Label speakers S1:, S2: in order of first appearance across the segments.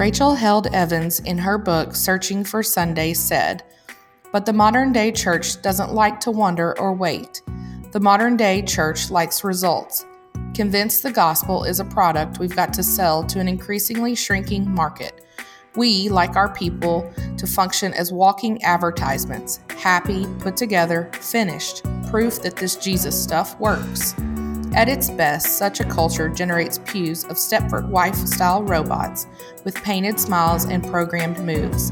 S1: Rachel Held Evans, in her book Searching for Sunday, said, But the modern day church doesn't like to wonder or wait. The modern day church likes results. Convinced the gospel is a product we've got to sell to an increasingly shrinking market. We, like our people, to function as walking advertisements happy, put together, finished, proof that this Jesus stuff works. At its best, such a culture generates pews of Stepford wife style robots with painted smiles and programmed moves.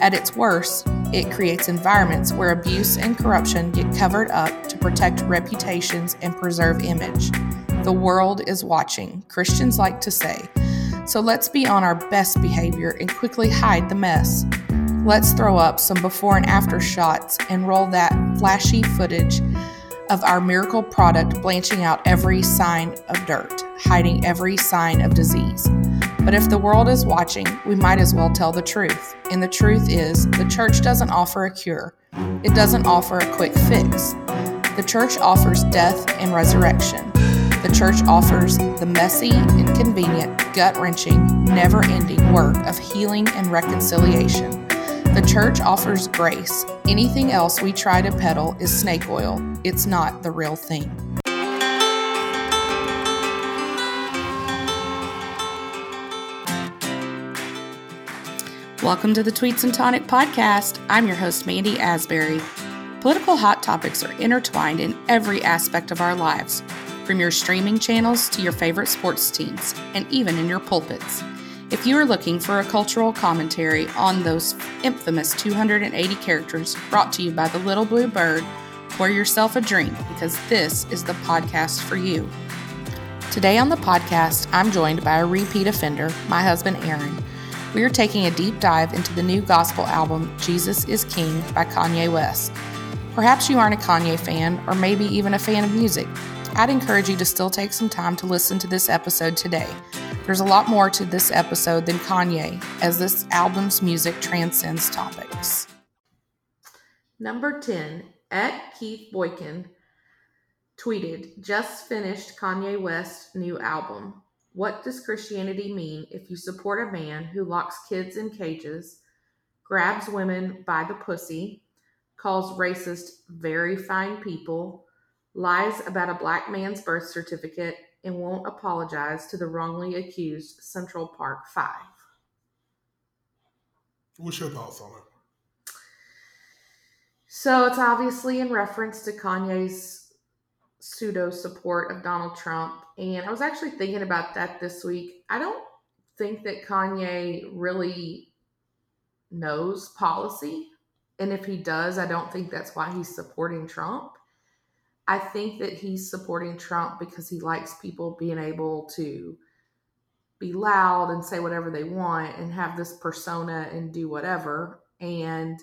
S1: At its worst, it creates environments where abuse and corruption get covered up to protect reputations and preserve image. The world is watching, Christians like to say. So let's be on our best behavior and quickly hide the mess. Let's throw up some before and after shots and roll that flashy footage of our miracle product blanching out every sign of dirt, hiding every sign of disease. But if the world is watching, we might as well tell the truth. And the truth is, the church doesn't offer a cure, it doesn't offer a quick fix. The church offers death and resurrection. The church offers the messy, inconvenient, gut wrenching, never ending work of healing and reconciliation. The church offers grace. Anything else we try to peddle is snake oil. It's not the real thing. Welcome to the Tweets and Tonic podcast. I'm your host, Mandy Asbury. Political hot topics are intertwined in every aspect of our lives, from your streaming channels to your favorite sports teams, and even in your pulpits. If you are looking for a cultural commentary on those infamous 280 characters brought to you by the Little Blue Bird, pour yourself a drink because this is the podcast for you. Today on the podcast, I'm joined by a repeat offender, my husband Arron. We are taking a deep dive into the new gospel album, Jesus is King by Kanye West. Perhaps you aren't a Kanye fan, or maybe even a fan of music. I'd encourage you to still take some time to listen to this episode today. There's a lot more to this episode than Kanye, as this album's music transcends topics. Number 10, at Keith Boykin, tweeted, Just finished Kanye West's new album. What does Christianity mean if you support a man who locks kids in cages, grabs women by the pussy, calls racist very fine people, lies about a black man's birth certificate, and won't apologize to the wrongly accused Central Park Five.
S2: What's your thoughts on it?
S1: So it's obviously in reference to Kanye's pseudo support of Donald Trump. And I was actually thinking about that this week. I don't think that Kanye really knows policy. And if he does, I don't think that's why he's supporting Trump. I think that he's supporting Trump because he likes people being able to be loud and say whatever they want and have this persona and do whatever. And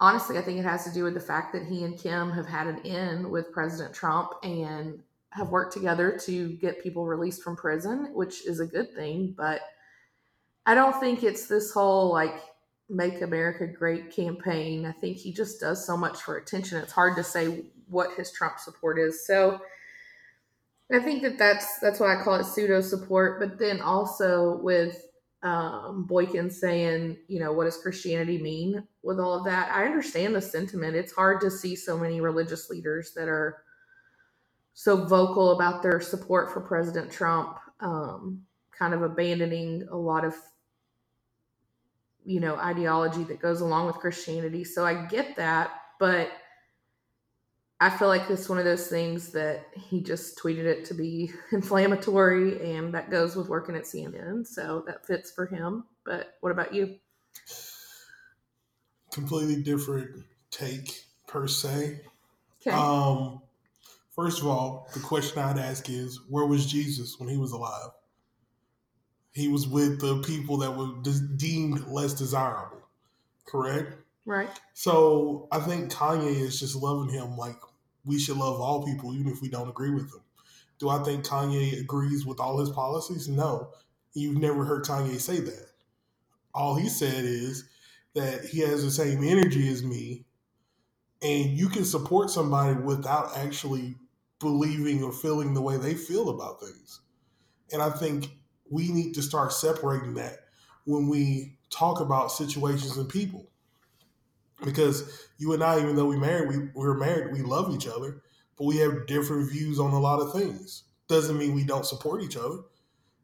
S1: honestly, I think it has to do with the fact that he and Kim have had an in with President Trump and have worked together to get people released from prison, which is a good thing. But I don't think it's this whole like make America great campaign. I think he just does so much for attention. It's hard to say what his Trump support is. So I think that that's that's why I call it pseudo support. But then also with um, Boykin saying, you know, what does Christianity mean with all of that? I understand the sentiment. It's hard to see so many religious leaders that are so vocal about their support for President Trump, um, kind of abandoning a lot of you know ideology that goes along with Christianity. So I get that, but I feel like it's one of those things that he just tweeted it to be inflammatory, and that goes with working at CNN, so that fits for him. But what about you?
S2: Completely different take per se. Okay. Um, first of all, the question I'd ask is, where was Jesus when he was alive? He was with the people that were deemed less desirable, correct?
S1: Right.
S2: So I think Kanye is just loving him like we should love all people, even if we don't agree with them. Do I think Kanye agrees with all his policies? No. You've never heard Kanye say that. All he said is that he has the same energy as me, and you can support somebody without actually believing or feeling the way they feel about things. And I think we need to start separating that when we talk about situations and people. Because you and I, even though we married, we we're married, we love each other, but we have different views on a lot of things. Doesn't mean we don't support each other.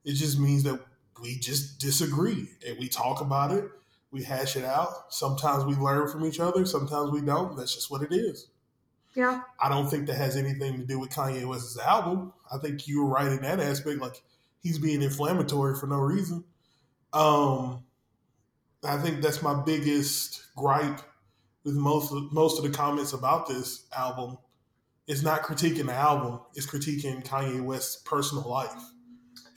S2: It just means that we just disagree and we talk about it, we hash it out. Sometimes we learn from each other, sometimes we don't. That's just what it is.
S1: Yeah.
S2: I don't think that has anything to do with Kanye West's album. I think you were right in that aspect. Like he's being inflammatory for no reason. Um, I think that's my biggest gripe with most of, most of the comments about this album. It's not critiquing the album; it's critiquing Kanye West's personal life,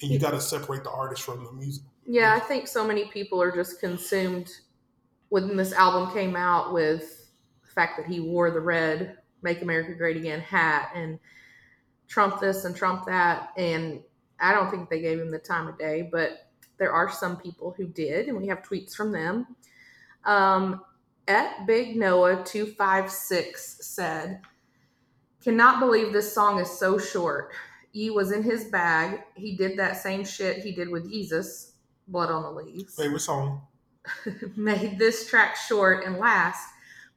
S2: and you got to separate the artist from the music.
S1: Yeah, I think so many people are just consumed when this album came out with the fact that he wore the red "Make America Great Again" hat and Trump this and Trump that, and I don't think they gave him the time of day, but there are some people who did, and we have tweets from them. Um, at Big Noah two five six said, "Cannot believe this song is so short. Ye was in his bag. He did that same shit he did with Jesus, Blood on the Leaves.
S2: Favorite song?
S1: Made this track short and last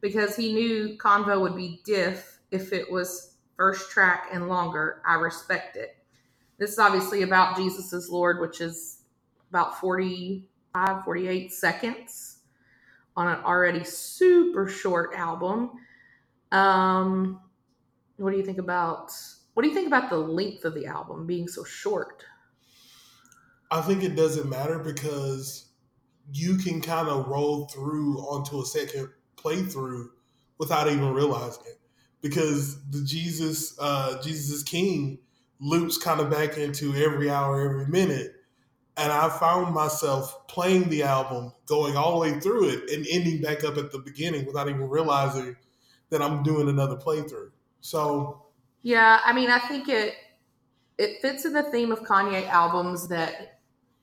S1: because he knew Convo would be diff if it was first track and longer. I respect it. This is obviously about Jesus is Lord, which is about 45, 48 seconds on an already super short album. Um, what do you think about what do you think about the length of the album being so short?
S2: I think it doesn't matter because you can kind of roll through onto a second playthrough without even realizing it. Because the Jesus, uh, Jesus is King loops kind of back into every hour, every minute. And I found myself playing the album, going all the way through it, and ending back up at the beginning without even realizing that I'm doing another playthrough. So,
S1: yeah, I mean, I think it it fits in the theme of Kanye albums that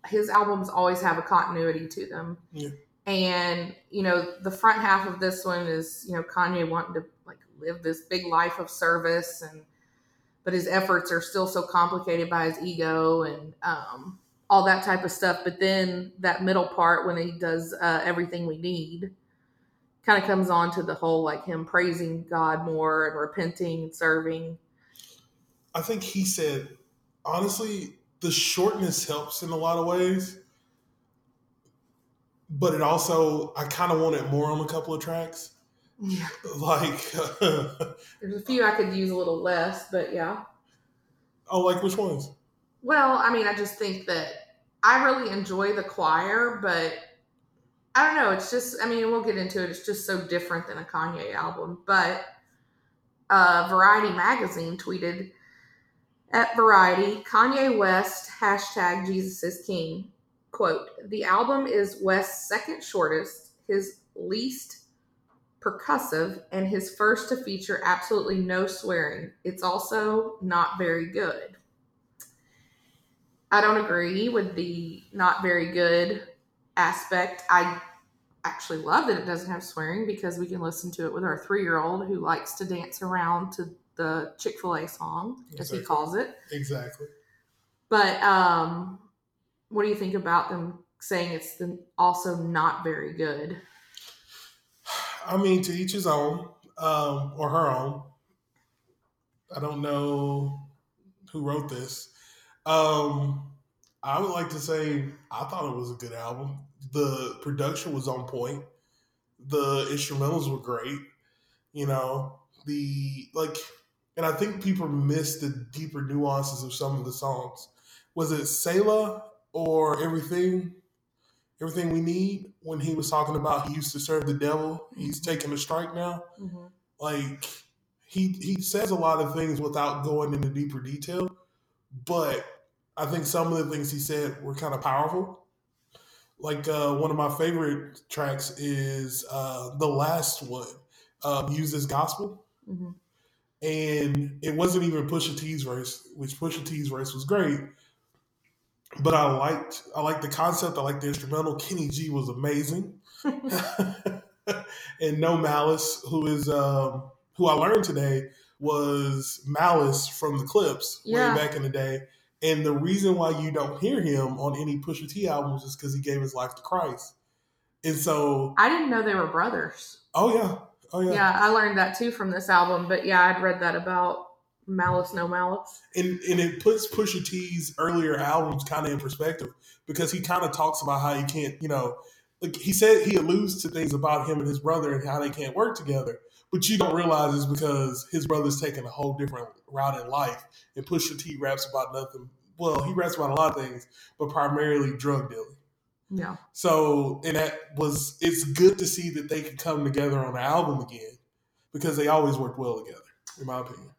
S1: his albums always have a continuity to them.
S2: Yeah.
S1: And you know, the front half of this one is you know Kanye wanting to like live this big life of service and but his efforts are still so complicated by his ego and um, all that type of stuff. But then that middle part, when he does uh, everything we need, kind of comes on to the whole like him praising God more and repenting and serving.
S2: I think he said, honestly, the shortness helps in a lot of ways, but it also, I kind of wanted more on a couple of tracks.
S1: Yeah.
S2: Like,
S1: There's a few I could use a little less, but yeah.
S2: oh, like which ones?
S1: Well, I mean, I just think that I really enjoy the choir, but I don't know. It's just, I mean, we'll get into it. It's just so different than a Kanye album. But uh, Variety magazine tweeted at Variety Kanye West hashtag Jesus is King. Quote, the album is West's second shortest, his least percussive, and his first to feature absolutely no swearing. It's also not very good. I don't agree with the not very good aspect. I actually love that it doesn't have swearing because we can listen to it with our three year old who likes to dance around to the Chick fil A song, as he calls it.
S2: Exactly.
S1: But um, what do you think about them saying it's the, also not very good?
S2: I mean, to each his own, um, or her own. I don't know who wrote this. Um, I would like to say I thought it was a good album. The production was on point. The instrumentals were great. You know, the like, and I think people miss the deeper nuances of some of the songs. Was it Selah or Everything? Everything we need when he was talking about he used to serve the devil. He's taking a strike now like he he says a lot of things without going into deeper detail but i think some of the things he said were kind of powerful like uh, one of my favorite tracks is uh, the last one um, use this gospel
S1: hmm
S2: and it wasn't even Pusha T's verse, which Pusha T's verse was great. But I liked I liked the concept. I liked the instrumental. Kenny G was amazing, and No Malice, who is um, who I learned today was Malice from the Clipse
S1: Yeah.
S2: way back in the day. And the reason why you don't hear him on any Pusha T albums is because he gave his life to Christ. And so,
S1: I didn't know they were brothers.
S2: oh yeah, oh yeah.
S1: Yeah, I learned that too from this album. But yeah, I'd read that about Malice No Malice.
S2: and and it puts Pusha T's earlier albums kind of in perspective because he kind of talks about how he can't, you know, like he said he alludes to things about him and his brother and how they can't work together. But you don't realize it's because his brother's taking a whole different route in life, and Pusha T raps about nothing. Well, he raps about a lot of things, but primarily drug dealing.
S1: Yeah.
S2: So, and that was it's good to see that they could come together on an album again because they always worked well together, in my opinion.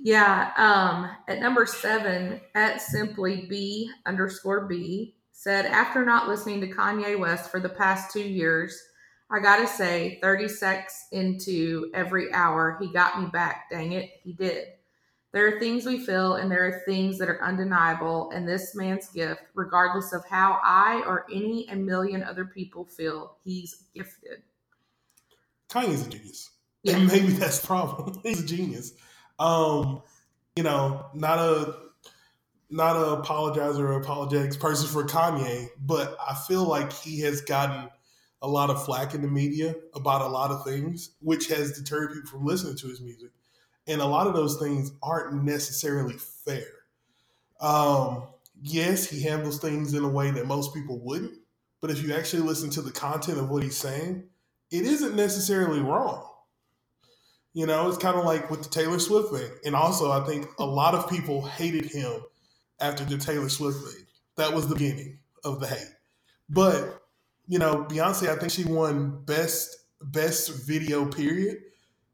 S1: Yeah. Um, at number seven, at simply B underscore B said, after not listening to Kanye West for the past two years, I gotta say, 30 secs into every hour, he got me back. Dang it, he did. There are things we feel, and there are things that are undeniable, and this man's gift, regardless of how I or any a million other people feel, he's gifted.
S2: Kanye's a genius.
S1: Yeah.
S2: And maybe that's the problem. He's a genius. Um, you know, not a not a apologizer or apologetics person for Kanye, but I feel like he has gotten a lot of flack in the media about a lot of things, which has deterred people from listening to his music. And a lot of those things aren't necessarily fair. Um, yes, he handles things in a way that most people wouldn't, but if you actually listen to the content of what he's saying, it isn't necessarily wrong. You know, it's kind of like with the Taylor Swift thing. And also, I think a lot of people hated him after the Taylor Swift thing. That was the beginning of the hate. But, you know, Beyonce, I think she won best best video period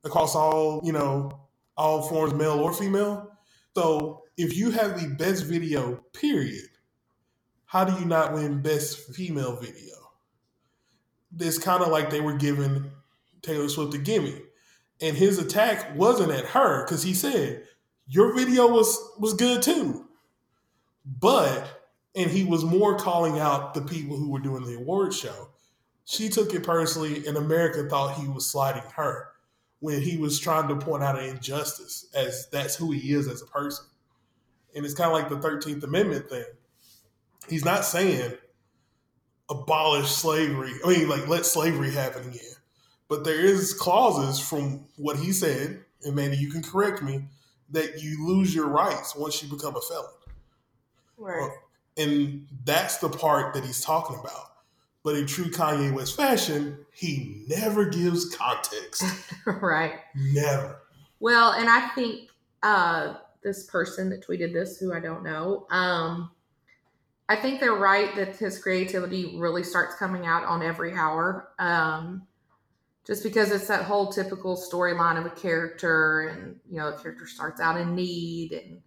S2: across all, you know, all forms, male or female. So if you have the best video period, how do you not win best female video? It's kind of like they were giving Taylor Swift a gimme and his attack wasn't at her because he said your video was was good too but and he was more calling out the people who were doing the award show she took it personally and america thought he was sliding her when he was trying to point out an injustice as that's who he is as a person and it's kind of like the 13th amendment thing he's not saying abolish slavery i mean like let slavery happen again but there is clauses from what he said, and maybe you can correct me, that you lose your rights once you become a felon.
S1: Right.
S2: And that's the part that he's talking about. But in true Kanye West fashion, he never gives context.
S1: right.
S2: Never.
S1: Well, and I think uh, this person that tweeted this, who I don't know, um, I think they're right that his creativity really starts coming out on every hour. Um, just because it's that whole typical storyline of a character and you know the character starts out in need and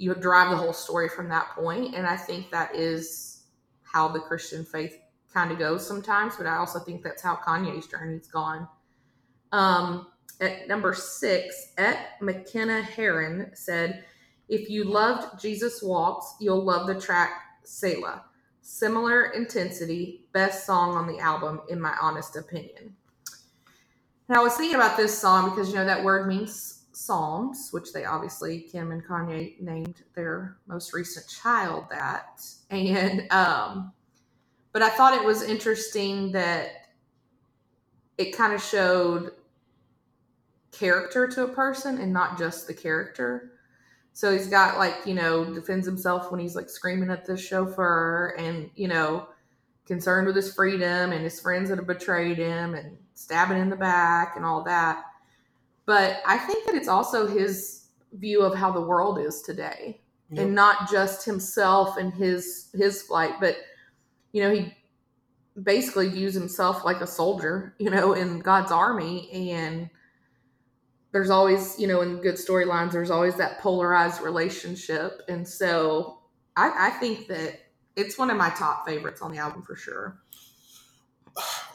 S1: you drive the whole story from that point and i think that is how the christian faith kind of goes sometimes but i also think that's how kanye's journey's gone. Um, at number six at mckenna heron said if you loved jesus walks you'll love the track selah. Similar intensity best song on the album in my honest opinion. And I was thinking about this song because you know that word means psalms, which they obviously Kim and Kanye named their most recent child that. And um but I thought it was interesting that it kind of showed character to a person and not just the character. So he's got like, you know, defends himself when he's like screaming at the chauffeur and, you know, concerned with his freedom and his friends that have betrayed him and stabbing in the back and all that. But I think that it's also his view of how the world is today yep. and not just himself and his his flight, but you know, he basically views himself like a soldier, you know, in God's army and there's always, you know, in good storylines, there's always that polarized relationship. And so I, I think that it's one of my top favorites on the album for sure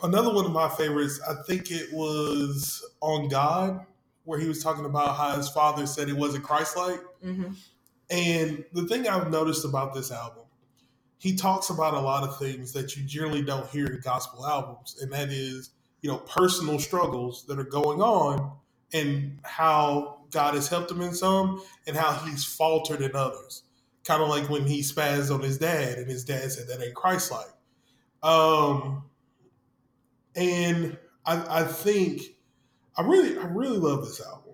S2: another one of my favorites, I think it was on God, where he was talking about how his father said it wasn't Christ-like. Mm-hmm. And the thing I've noticed about this album, he talks about a lot of things that you generally don't hear in gospel albums, and that is, you know, personal struggles that are going on and how God has helped him in some and how he's faltered in others. kind of like when he spazzed on his dad, and his dad said that ain't Christ-like. Um, and I, I think I really, I really love this album.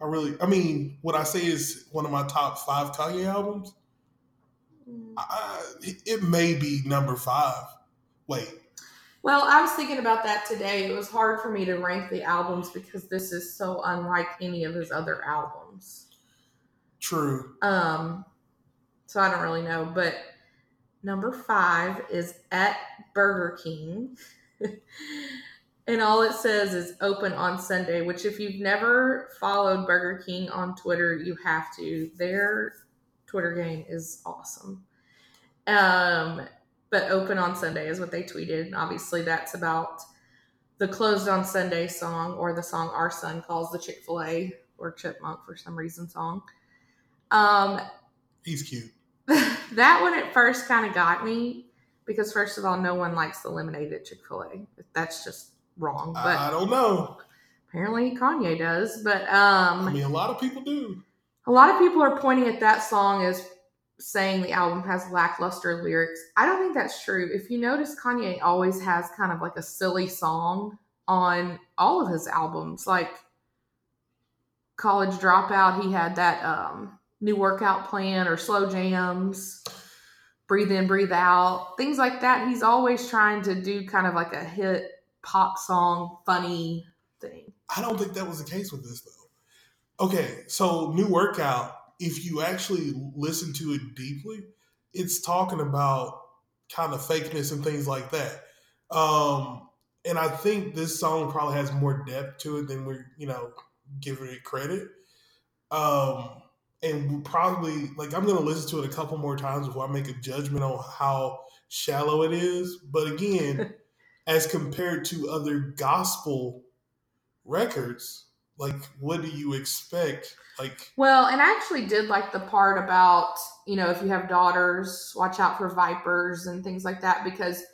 S2: I really, I mean, what I say is one of my top five Kanye albums.
S1: Mm.
S2: I, it may be number five. Wait,
S1: Well, I was thinking about that today. It was hard for me to rank the albums because this is so unlike any of his other albums.
S2: true.
S1: Um, so I don't really know, but number five is at Burger King. and all it says is open on Sunday, which if you've never followed Burger King on Twitter, you have to. Their Twitter game is awesome. Um, but open on Sunday is what they tweeted. And obviously that's about the closed on Sunday song or the song our son calls the Chick-fil-A or Chipmunk for some reason song. Um,
S2: He's cute.
S1: that one at first kind of got me because first of all, no one likes the lemonade at Chick Fil A. That's just wrong, but
S2: I don't know.
S1: apparently Kanye does. But
S2: I
S1: um,
S2: mean, a lot of people do.
S1: a lot of people are pointing at that song as saying the album has lackluster lyrics. I don't think that's true. If you notice, Kanye always has kind of like a silly song on all of his albums, like College Dropout. He had that um, new workout plan or slow jams, breathe in, breathe out, things like that. He's always trying to do kind of like a hit pop song, funny thing.
S2: I don't think that was the case with this though. Okay, so new workout. If you actually listen to it deeply, it's talking about kind of fakeness and things like that. Um, and I think this song probably has more depth to it than we're you know giving it credit. Um, and probably like I'm gonna listen to it a couple more times before I make a judgment on how shallow it is. But again, as compared to other gospel records, like what do you expect? Like
S1: Well, and I actually did like the part about, you know, if you have daughters, watch out for vipers and things like that because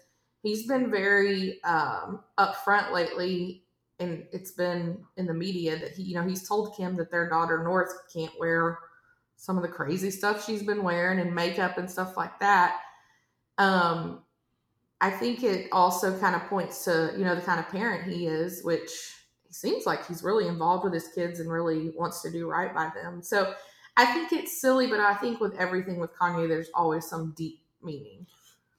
S1: he's been very um, upfront lately. And it's been in the media that he, you know, he's told Kim that their daughter North can't wear some of the crazy stuff she's been wearing and makeup and stuff like that. Um, I think it also kind of points to, you know, the kind of parent he is, which he seems like he's really involved with his kids and really wants to do right by them. So I think it's silly, but I think with everything with Kanye, there's always some deep meaning.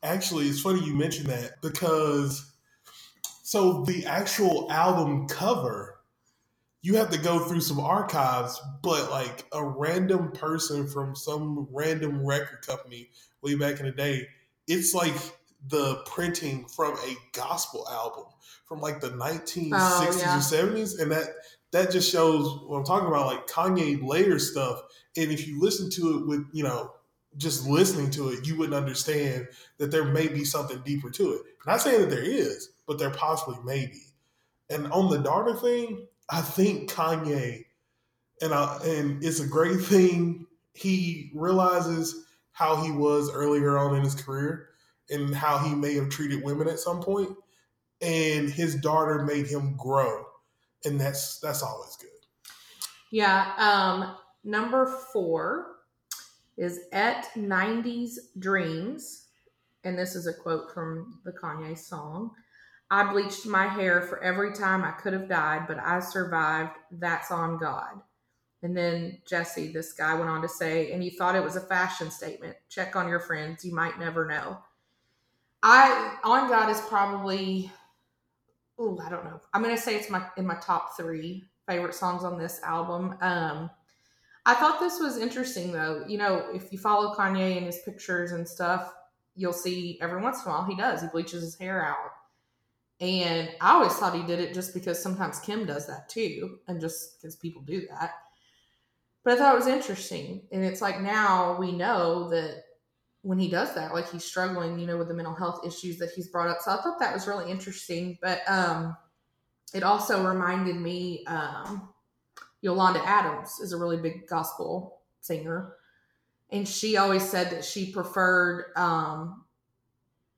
S2: actually it's funny you mentioned that because so the actual album cover you have to go through some archives, but like a random person from some random record company way back in the day, it's like the printing from a gospel album from like the 1960s
S1: Oh, yeah.
S2: or 70s. And that that just shows what I'm talking about, like Kanye layer stuff. And if you listen to it with, you know, just listening to it, you wouldn't understand that there may be something deeper to it. Not saying that there is, but there possibly may be. And on the daughter thing, I think Kanye, and I, and it's a great thing. He realizes how he was earlier on in his career and how he may have treated women at some point, and his daughter made him grow, and that's that's always good.
S1: Yeah. Um, number four is at 90s Dreams. And this is a quote from the Kanye song. I bleached my hair for every time I could have died, but I survived. That's on God. And then Jesse, this guy, went on to say, and you thought it was a fashion statement. Check on your friends. You might never know. I on God is probably oh, I don't know. I'm gonna say it's my in my top three favorite songs on this album. Um I thought this was interesting though. You know, if you follow Kanye and his pictures and stuff, you'll see every once in a while he does. He bleaches his hair out. And I always thought he did it just because sometimes Kim does that too, and just because people do that. But I thought it was interesting. And it's like now we know that when he does that, like he's struggling, you know, with the mental health issues that he's brought up. So I thought that was really interesting. But um it also reminded me um Yolanda Adams is a really big gospel singer. And she always said that she preferred um,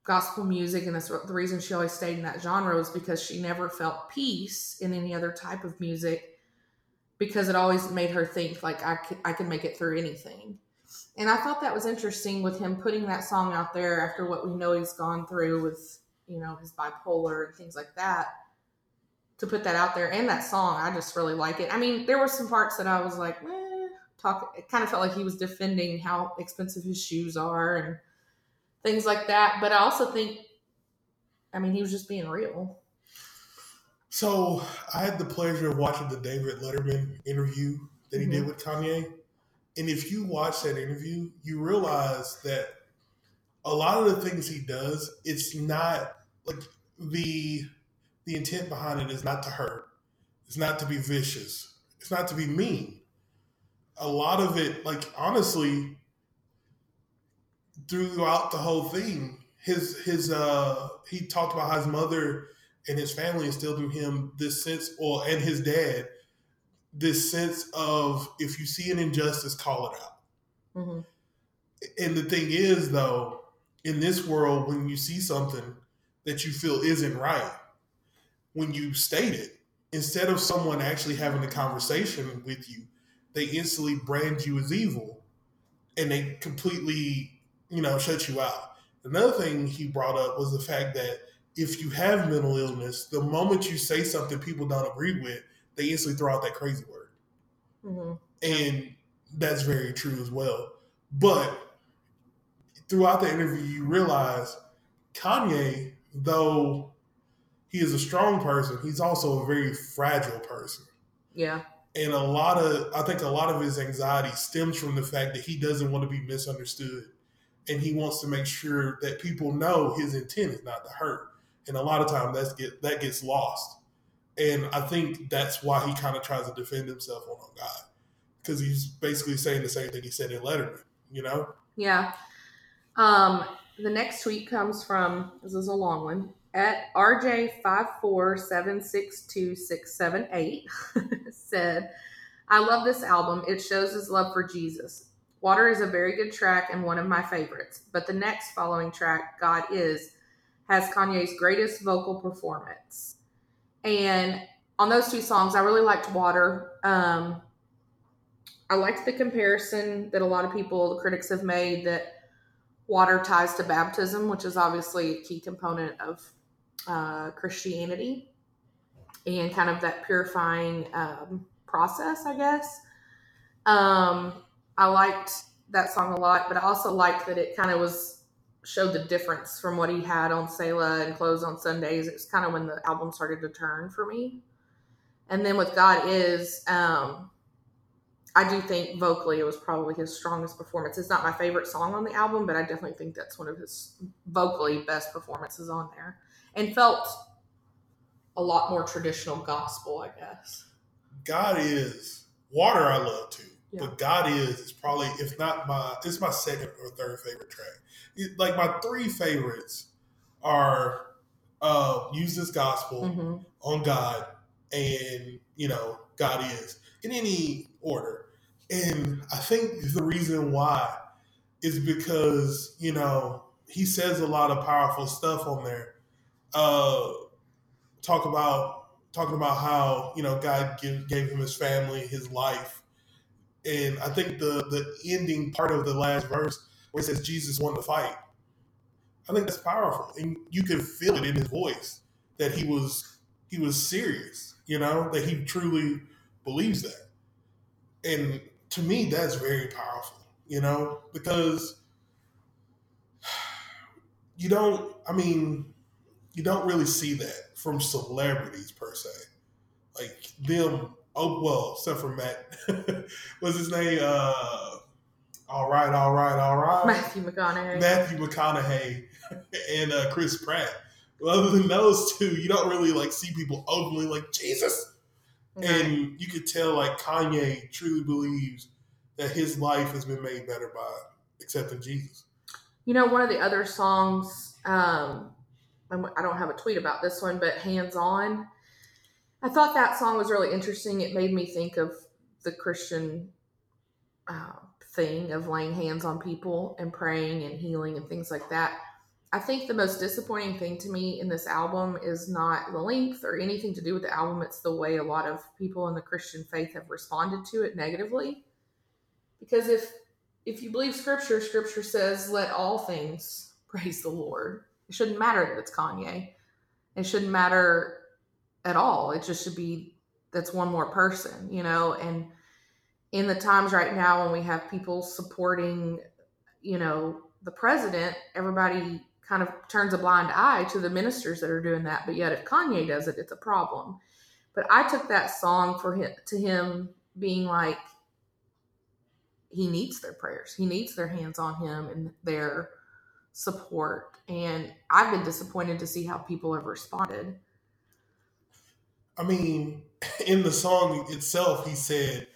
S1: gospel music. And that's the reason she always stayed in that genre was because she never felt peace in any other type of music because it always made her think like I can, I can make it through anything. And I thought that was interesting with him putting that song out there after what we know he's gone through with, you know, his bipolar and things like that. To put that out there and that song, I just really like it. I mean, there were some parts that I was like, eh, talk. It kind of felt like he was defending how expensive his shoes are and things like that. But I also think, I mean, he was just being real.
S2: So I had the pleasure of watching the David Letterman interview that he did
S1: Mhm.
S2: with Kanye. And if you watch that interview, you realize that a lot of the things he does, it's not like the the intent behind it is not to hurt. It's not to be vicious. It's not to be mean. A lot of it, like honestly, throughout the whole thing, his his uh he talked about how his mother and his family instilled in him this sense, or and his dad, this sense of if you see an injustice, call it out.
S1: hmm
S2: And the thing is, though, in this world, when you see something that you feel isn't right, when you state it, instead of someone actually having a conversation with you, they instantly brand you as evil and they completely, you know, shut you out. Another thing he brought up was the fact that if you have mental illness, the moment you say something people don't agree with, they instantly throw out that crazy word
S1: hmm
S2: and that's very true as well. But throughout the interview, you realize Kanye, though he is a strong person, he's also a very fragile person.
S1: Yeah.
S2: And a lot of, I think a lot of his anxiety stems from the fact that he doesn't want to be misunderstood. And he wants to make sure that people know his intent is not to hurt. And a lot of times that's get, that gets lost. And I think that's why he kind of tries to defend himself on, God. Because he's basically saying the same thing he said in Letterman, you know?
S1: Yeah. Um, the next tweet comes from this is a long one at RJ five four seven six two six seven eight said, "I love this album. It shows his love for Jesus. Water is a very good track and one of my favorites. But the next following track, God Is, has Kanye's greatest vocal performance. And on those two songs, I really liked Water. Um, I liked the comparison that a lot of people, the critics, have made that water ties to baptism, which is obviously a key component of uh, Christianity and kind of that purifying um, process, I guess. Um, I liked that song a lot, but I also liked that it kind of was showed the difference from what he had on Selah and Close on Sundays. It was kind of when the album started to turn for me. And then with God Is, um, I do think vocally it was probably his strongest performance. It's not my favorite song on the album, but I definitely think that's one of his vocally best performances on there. And felt a lot more traditional gospel, I guess.
S2: God is water. I love too,
S1: Yeah.
S2: but God is is probably if not my it's my second or third favorite track. Like my three favorites are uh, "Use This Gospel,"
S1: hmm
S2: "On God," and you know God is in any order. And I think the reason why is because you know he says a lot of powerful stuff on there. Uh, talk about talking about how you know God give, gave him his family, his life, and I think the the ending part of the last verse where it says Jesus won the fight. I think that's powerful, and you can feel it in his voice that he was he was serious. You know that he truly believes that, and to me that's very powerful. You know because you don't. I mean, you don't really see that from celebrities per se. Like them, oh well, except for Matt. What's his name? Uh, all right, all right, all right.
S1: Matthew McConaughey.
S2: Matthew McConaughey and uh, Chris Pratt. Other than those two, you don't really like see people openly like Jesus.
S1: Right.
S2: And you could tell like Kanye truly believes that his life has been made better by accepting Jesus.
S1: You know, one of the other songs, um, I don't have a tweet about this one, but Hands On. I thought that song was really interesting. It made me think of the Christian uh, thing of laying hands on people and praying and healing and things like that. I think the most disappointing thing to me in this album is not the length or anything to do with the album. It's the way a lot of people in the Christian faith have responded to it negatively. Because if if you believe scripture, scripture says, let all things praise the Lord. It shouldn't matter that it's Kanye. It shouldn't matter at all. It just should be that's one more person, you know, and in the times right now when we have people supporting, you know, the president, everybody kind of turns a blind eye to the ministers that are doing that. But yet, if Kanye does it, it's a problem. But I took that song for him to him being like, he needs their prayers. He needs their hands on him and their support. And I've been disappointed to see how people have responded.
S2: I mean, in the song itself, he said,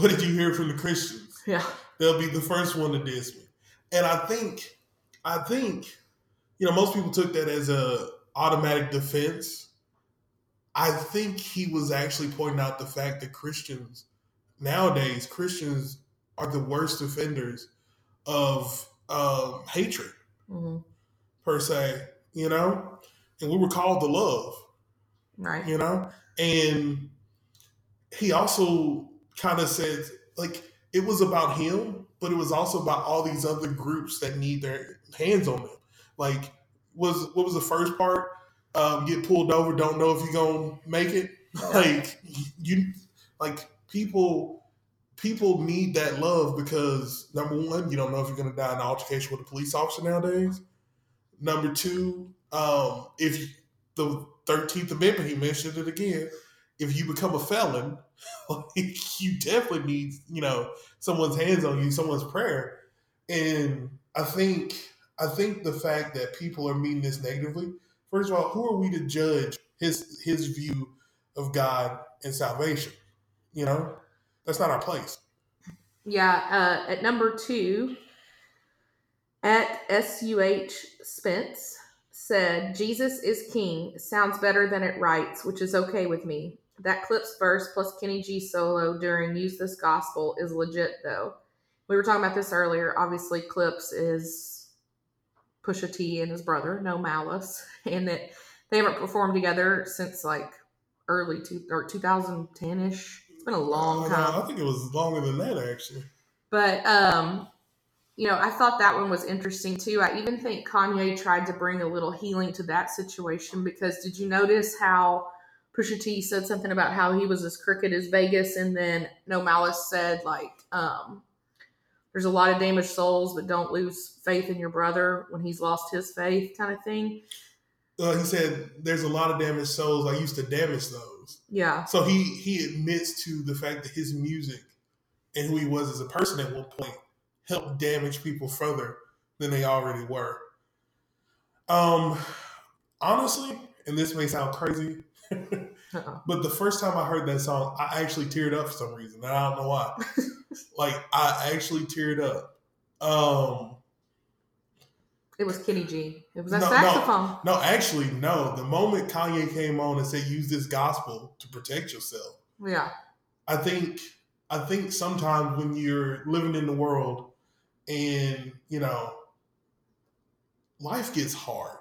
S2: What did you hear from the Christians?
S1: Yeah.
S2: They'll be the first one to diss me. And I think, I think, you know, most people took that as a automatic defense. I think he was actually pointing out the fact that Christians nowadays, Christians are the worst offenders of um, hatred,
S1: hmm
S2: per se, you know? And we were called to love,
S1: Right.
S2: you know? And he also kind of said, like, it was about him, but it was also about all these other groups that need their hands on them. Like, was what was the first part? Um, get pulled over, don't know if you're gonna make it. Like you, like people, people need that love because number one, you don't know if you're gonna die in an altercation with a police officer nowadays. Number two, um, if the Thirteenth Amendment, he mentioned it again. If you become a felon, like, you definitely need, you know, someone's hands on you, someone's prayer. And I think, I think the fact that people are meeting this negatively. First of all, who are we to judge his his view of God and salvation? You know, that's not our place.
S1: Yeah. Uh, at number two, at SUH Spence said, Jesus is king. Sounds better than it writes, which is okay with me. That Clipse verse plus Kenny G solo during Use This Gospel is legit, though. We were talking about this earlier. Obviously, Clipse is Pusha T and his brother, No Malice, and that they haven't performed together since like early two, or 2010 ish. It's been a long
S2: Uh,
S1: time.
S2: I think it was longer than that actually.
S1: But um, you know, I thought that one was interesting too. I even think Kanye tried to bring a little healing to that situation because did you notice how Pusha T said something about how he was as crooked as Vegas, and then No Malice said like, um, "There's a lot of damaged souls, but don't lose faith in your brother when he's lost his faith," kind of thing.
S2: Uh, he said, "There's a lot of damaged souls. I used to damage those."
S1: Yeah,
S2: So he he admits to the fact that his music and who he was as a person at one point helped damage people further than they already were. Um, honestly, and this may sound crazy,
S1: uh-uh.
S2: but the first time I heard that song, I actually teared up for some reason, and I don't know why. like I actually teared up. Um,
S1: it was Kenny G. It was a
S2: No, no.
S1: saxophone.
S2: no, actually, no. The moment Kanye came on and said, "Use this gospel to protect yourself,"
S1: Yeah,
S2: I think I think sometimes when you're living in the world and you know life gets hard,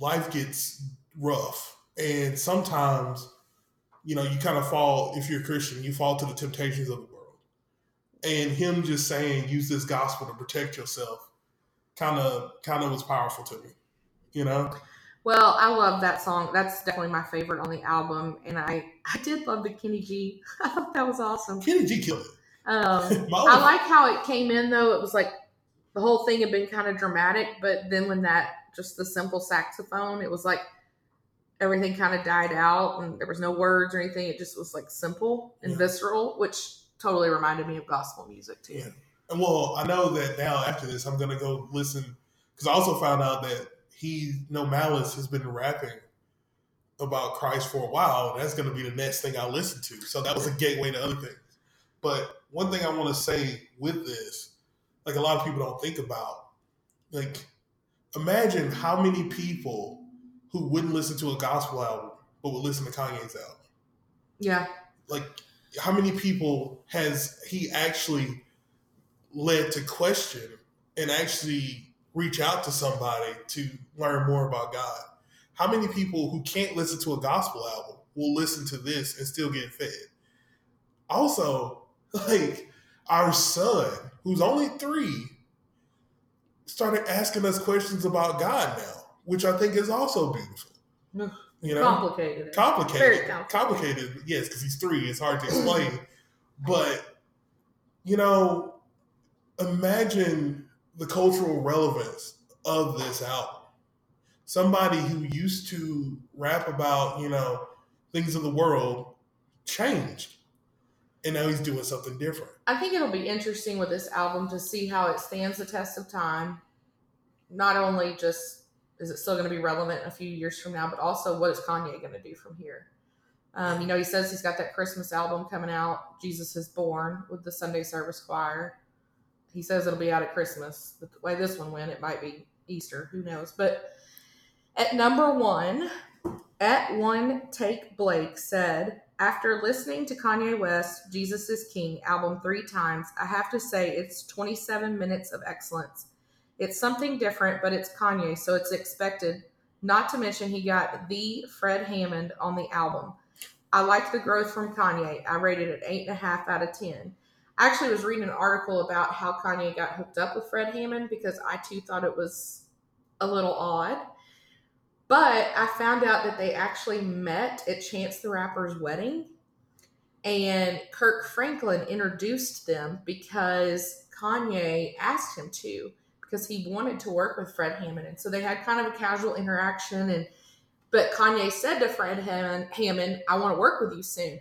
S2: life gets rough, and sometimes you know you kind of fall if you're a Christian, you fall to the temptations of the world. And him just saying use this gospel to protect yourself kind of kind of was powerful to me. You know?
S1: Well, I love that song. That's definitely my favorite on the album, and I I did love the Kenny G. I thought that was awesome.
S2: Kenny G killed it.
S1: Um, I like how it came in though. It was like the whole thing had been kind of dramatic, but then when that just the simple saxophone, it was like everything kind of died out, and there was no words or anything. It just was like simple and
S2: Yeah.
S1: visceral, which totally reminded me of gospel music too.
S2: Yeah. And well, I know that now after this, I'm gonna go listen because I also found out that he, No Malice, has been rapping about Christ for a while. And that's gonna be the next thing I listen to. So that was a gateway to other things. But one thing I want to say with this, like a lot of people don't think about, like imagine how many people who wouldn't listen to a gospel album but would listen to Kanye's album
S1: Yeah,
S2: like how many people has he actually led to question and actually reach out to somebody to learn more about God? How many people who can't listen to a gospel album will listen to this and still get fed? Also, like our son, who's only three, started asking us questions about God now, which I think is also beautiful. You know,
S1: complicated.
S2: complicated,
S1: Very complicated.
S2: complicated. Yes, because he's three. It's hard to explain, but you know, imagine the cultural relevance of this album. Somebody who used to rap about you know things of the world changed, and now he's doing something different.
S1: I think it'll be interesting with this album to see how it stands the test of time. Not only just is it still going to be relevant a few years from now, but also what is Kanye going to do from here? Um, you know, he says he's got that Christmas album coming out, Jesus is Born, with the Sunday Service Choir. He says it'll be out at Christmas. The way this one went, it might be Easter. Who knows? But at number one, at one take Blake said, after listening to Kanye West, Jesus is King album three times, I have to say it's 27 minutes of excellence. It's something different, but it's Kanye, so it's expected. Not to mention, he got the Fred Hammond on the album. I liked the growth from Kanye. I rated it eight and a half out of ten. I actually was reading an article about how Kanye got hooked up with Fred Hammond because I too thought it was a little odd. But I found out that they actually met at Chance the Rapper's wedding. And Kirk Franklin introduced them because Kanye asked him to because he wanted to work with Fred Hammond. And so they had kind of a casual interaction. And but Kanye said to Fred Hammond, Hammond, I want to work with you soon.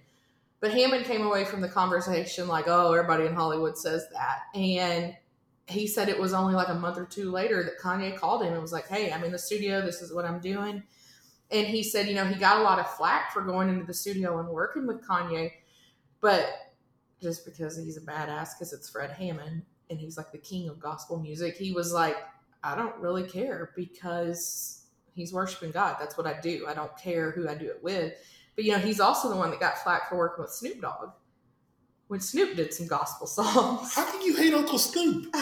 S1: But Hammond came away from the conversation like, oh, everybody in Hollywood says that. And he said it was only like a month or two later that Kanye called him and was like, hey, I'm in the studio. This is what I'm doing. And he said, you know, he got a lot of flack for going into the studio and working with Kanye, but just because he's a badass, because it's Fred Hammond and he's like the king of gospel music, he was like, I don't really care because he's worshiping God. That's what I do. I don't care who I do it with. But you know, he's also the one that got flack for working with Snoop Dogg when Snoop did some gospel songs.
S2: How can you hate Uncle Snoop?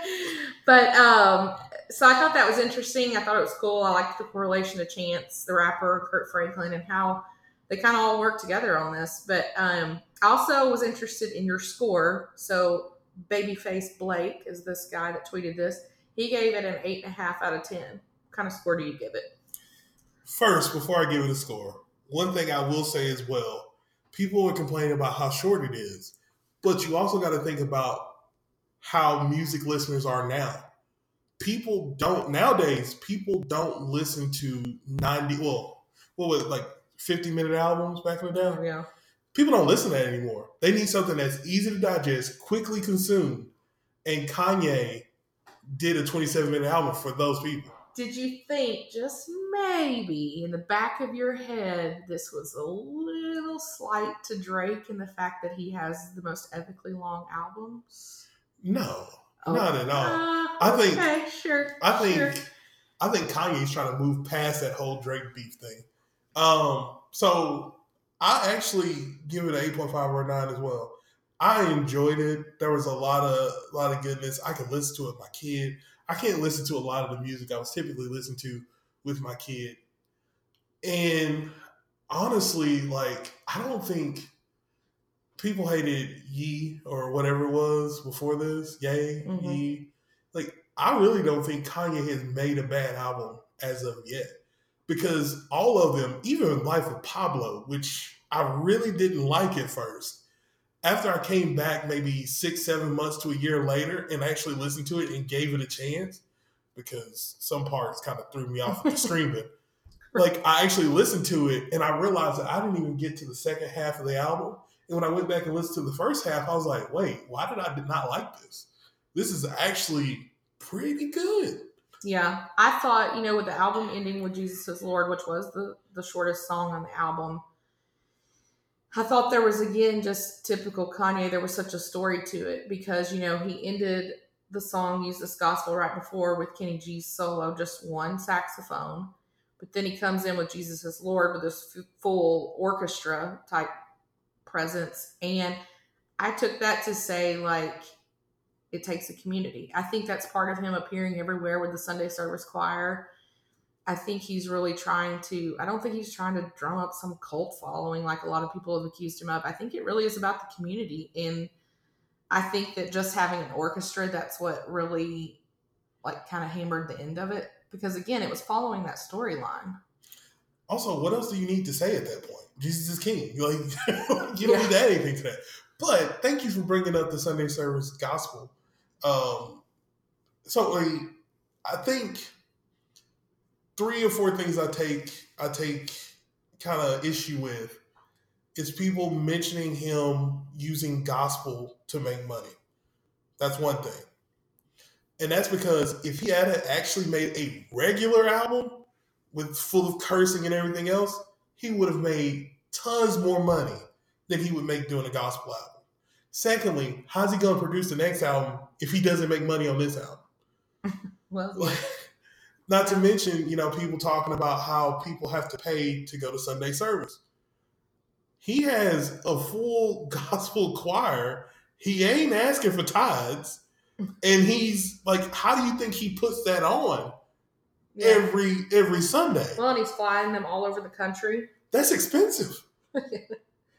S1: but um, so I thought that was interesting. I thought it was cool. I liked the correlation to Chance, the rapper, Kirk Franklin, and how they kind of all work together on this. But um, I also was interested in your score. So Babyface Blake is this guy that tweeted this. He gave it an eight and a half out of ten. What kind of score do you give it?
S2: First, before I give it a score, one thing I will say as well, people are complaining about how short it is, but you also got to think about how music listeners are now. People don't nowadays. People don't listen to ninety. Well, what was it, like fifty minute albums back in the day?
S1: Yeah.
S2: People don't listen to that anymore. They need something that's easy to digest, quickly consume, and Kanye did a twenty seven minute album for those people.
S1: Did you think just maybe in the back of your head this was a little slight to Drake in the fact that he has the most epically long albums?
S2: No,
S1: Oh,
S2: not at all.
S1: uh,
S2: I think-
S1: Okay, sure.
S2: I think
S1: sure.
S2: I think Kanye's trying to move past that whole Drake beef thing. Um, so I actually give it an eight point five or a nine as well. I enjoyed it. There was a lot of a lot of goodness. I can listen to it with my kid. I can't listen to a lot of the music I was typically listening to with my kid. And honestly, like I don't think people hated Ye or whatever it was before this. Yay,
S1: Mhm.
S2: Yee. Like I really don't think Kanye has made a bad album as of yet. Because all of them, even Life of Pablo, which I really didn't like at first, after I came back maybe six, seven months to a year later and actually listened to it and gave it a chance, because some parts kind of threw me off of the streaming. Like I actually listened to it and I realized that I didn't even get to the second half of the album. And when I went back and listened to the first half, I was like, wait, why did I not like this? This is actually pretty good.
S1: Yeah, I thought you know with the album ending with Jesus is Lord, which was the the shortest song on the album. I thought there was again just typical Kanye. There was such a story to it because you know he ended the song "Use This Gospel" right before with Kenny G's solo, just one saxophone, but then he comes in with Jesus is Lord with this full orchestra type presence, and I took that to say like it takes a community. I think that's part of him appearing everywhere with the Sunday service choir. I think he's really trying to, I don't think he's trying to drum up some cult following like a lot of people have accused him of. I think it really is about the community and I think that just having an orchestra, that's what really like kind of hammered the end of it. Because again, it was following that storyline.
S2: Also, what else do you need to say at that point? Jesus is king. Like you don't
S1: Yeah.
S2: need to add anything to that. But thank you for bringing up the Sunday service gospel. Um, so I think three or four things I take I take kind of issue with is people mentioning him using gospel to make money. That's one thing. And that's because if he had actually made a regular album with full of cursing and everything else, he would have made tons more money than he would make doing a gospel album. Secondly, how's he going to produce the next album if he doesn't make money on this album?
S1: Well,
S2: not to mention, you know, people talking about how people have to pay to go to Sunday service. He has a full gospel choir. He ain't asking for tithes. And he's like, how do you think he puts that on
S1: yeah.
S2: every every Sunday?
S1: well, and he's flying them all over the country.
S2: That's expensive.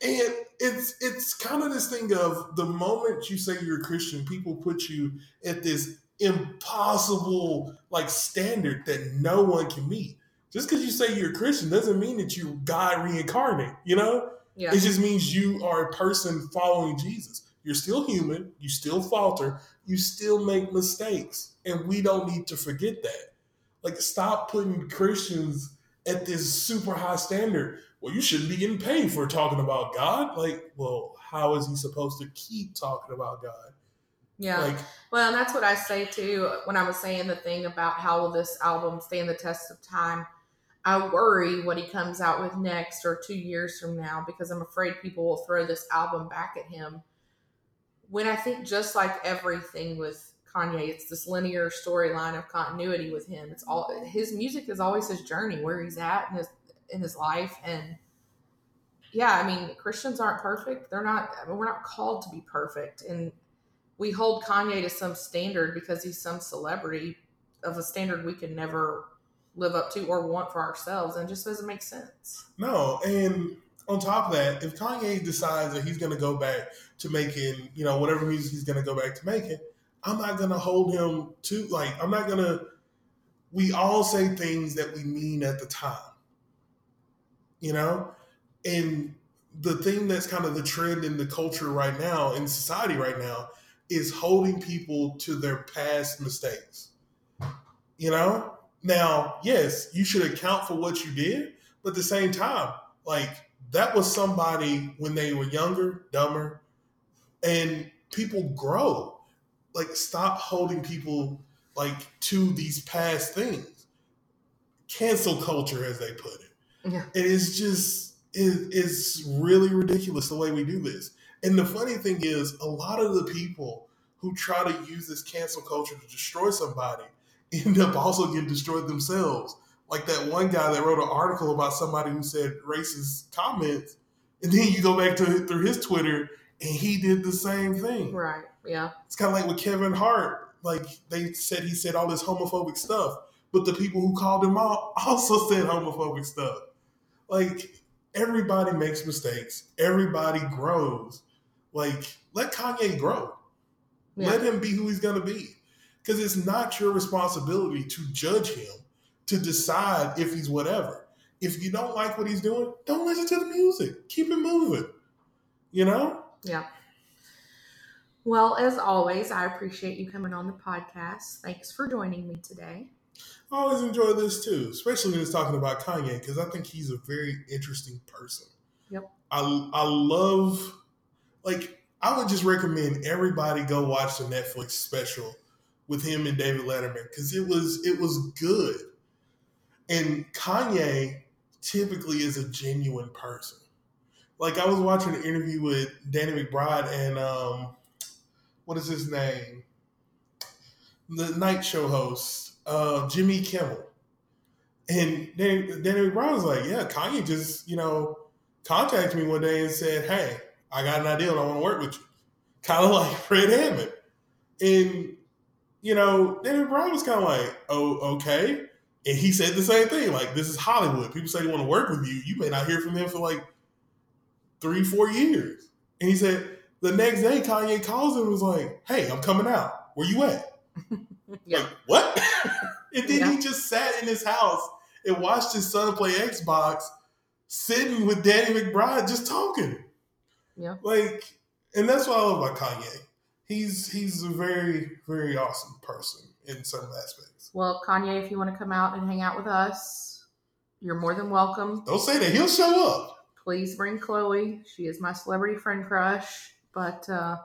S2: And it's it's kind of this thing of the moment you say you're a Christian, people put you at this impossible like standard that no one can meet. Just because you say you're a Christian doesn't mean that you God reincarnate, you know?
S1: Yeah.
S2: It just means you are a person following Jesus. You're still human, you still falter, you still make mistakes. And we don't need to forget that. Like stop putting Christians at this super high standard. Well, you shouldn't be getting paid for talking about God. Like, well, how is he supposed to keep talking about God?
S1: yeah.
S2: Like,
S1: Well, and that's what I say too when I was saying the thing about how will this album stand the test of time. I worry what he comes out with next or two years from now because I'm afraid people will throw this album back at him. When I think just like everything with Kanye, it's this linear storyline of continuity with him. It's all his music is always his journey, where he's at in his in his life, and yeah, I mean Christians aren't perfect. They're not. I mean, we're not called to be perfect, and we hold Kanye to some standard because he's some celebrity of a standard we can never live up to or want for ourselves, and just doesn't make sense.
S2: no. And on top of that, if Kanye decides that he's going to go back to making, you know, whatever music he's going to go back to making, I'm not going to hold him to, like, I'm not going to, we all say things that we mean at the time, you know? And the thing that's kind of the trend in the culture right now, in society right now, is holding people to their past mistakes. You know? Now, yes, you should account for what you did, but at the same time, like that was somebody when they were younger, dumber, and people grow. Like, stop holding people like to these past things. Cancel culture, as they put it.
S1: Yeah.
S2: It is just it, it's really ridiculous the way we do this. And the funny thing is, a lot of the people who try to use this cancel culture to destroy somebody end up also getting destroyed themselves. Like that one guy that wrote an article about somebody who said racist comments, and then you go back to through his Twitter, and he did the same thing.
S1: Right. Yeah.
S2: It's kind of like with Kevin Hart. Like they said, he said all this homophobic stuff, but the people who called him out also said homophobic stuff. Like everybody makes mistakes. Everybody grows. Like let Kanye grow.
S1: Yeah.
S2: Let him be who he's gonna be. Because it's not your responsibility to judge him, to decide if he's whatever. If you don't like what he's doing, don't listen to the music. Keep it moving. You know?
S1: Yeah. Well, as always, I appreciate you coming on the podcast. Thanks for joining me today.
S2: I always enjoy this too, especially when it's talking about Kanye, because I think he's a very interesting person.
S1: Yep.
S2: I I love like I would just recommend everybody go watch the Netflix special with him and David Letterman because it was it was good. And Kanye typically is a genuine person. Like I was watching an interview with Danny McBride and um, what is his name? The night show host, uh, Jimmy Kimmel. And Danny, Danny McBride was like, Yeah, Kanye just, you know, contacted me one day and said, Hey, I got an idea and I want to work with you. Kind of like Fred Hammond. And, you know, Danny McBride was kind of like, Oh, okay. And he said the same thing. Like, this is Hollywood. People say they want to work with you. You may not hear from them for like three, four years. And he said, The next day, Kanye calls him and was like, "Hey, I'm coming out. Where you at?"
S1: Yeah.
S2: Like what? and then
S1: Yeah.
S2: he just sat in his house and watched his son play Xbox, sitting with Danny McBride, just talking.
S1: Yeah.
S2: Like, and that's what I love about Kanye. He's he's a very very awesome person in some aspects.
S1: Well, Kanye, if you want to come out and hang out with us, you're more than welcome.
S2: Don't say that. He'll show up.
S1: Please bring Khloé. She is my celebrity friend crush. But uh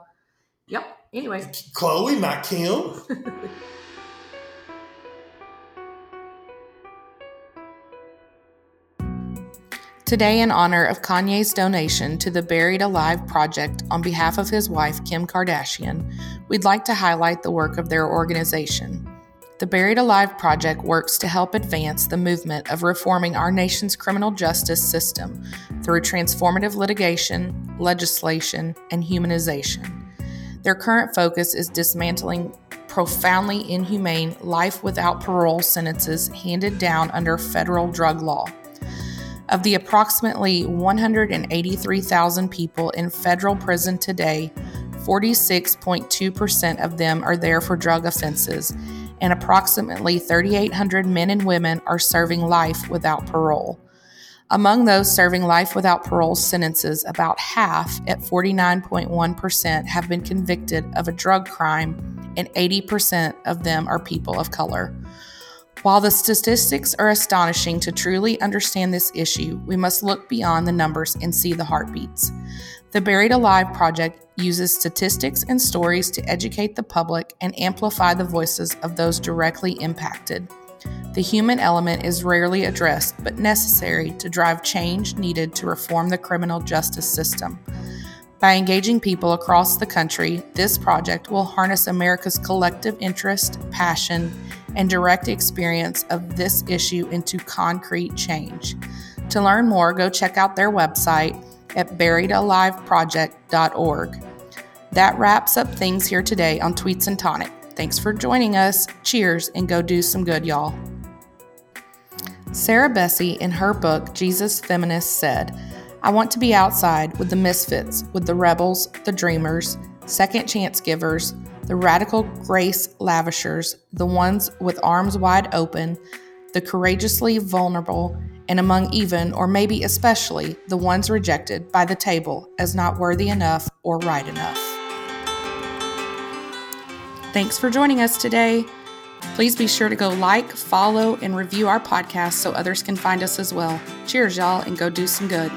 S1: yep. Anyway.
S2: Khloé, not Kim.
S1: Today, in honor of Kanye's donation to the Buried Alive Project on behalf of his wife, Kim Kardashian, we'd like to highlight the work of their organization. The Buried Alive Project works to help advance the movement of reforming our nation's criminal justice system through transformative litigation, legislation, and humanization. Their current focus is dismantling profoundly inhumane life without parole sentences handed down under federal drug law. Of the approximately 183,000 people in federal prison today, 46.2% of them are there for drug offenses, and approximately 3,800 men and women are serving life without parole. Among those serving life without parole sentences, about half, at 49.1%, have been convicted of a drug crime, and 80% of them are people of color. While the statistics are astonishing to truly understand this issue, we must look beyond the numbers and see the heartbeats. The Buried Alive Project uses statistics and stories to educate the public and amplify the voices of those directly impacted. The human element is rarely addressed, but necessary to drive change needed to reform the criminal justice system. By engaging people across the country, this project will harness America's collective interest, passion, and direct experience of this issue into concrete change. To learn more, go check out their website at buriedaliveproject.org. That wraps up things here today on Tweets and Tonic. Thanks for joining us. Cheers and go do some good, y'all. Sarah Bessey, in her book Jesus Feminist, said, I want to be outside with the misfits, with the rebels, the dreamers, second chance givers, the radical grace lavishers, the ones with arms wide open, the courageously vulnerable, and among even, or maybe especially, the ones rejected by the table as not worthy enough or right enough. Thanks for joining us today. Please be sure to go like, follow, and review our podcast so others can find us as well. Cheers, y'all, and go do some good.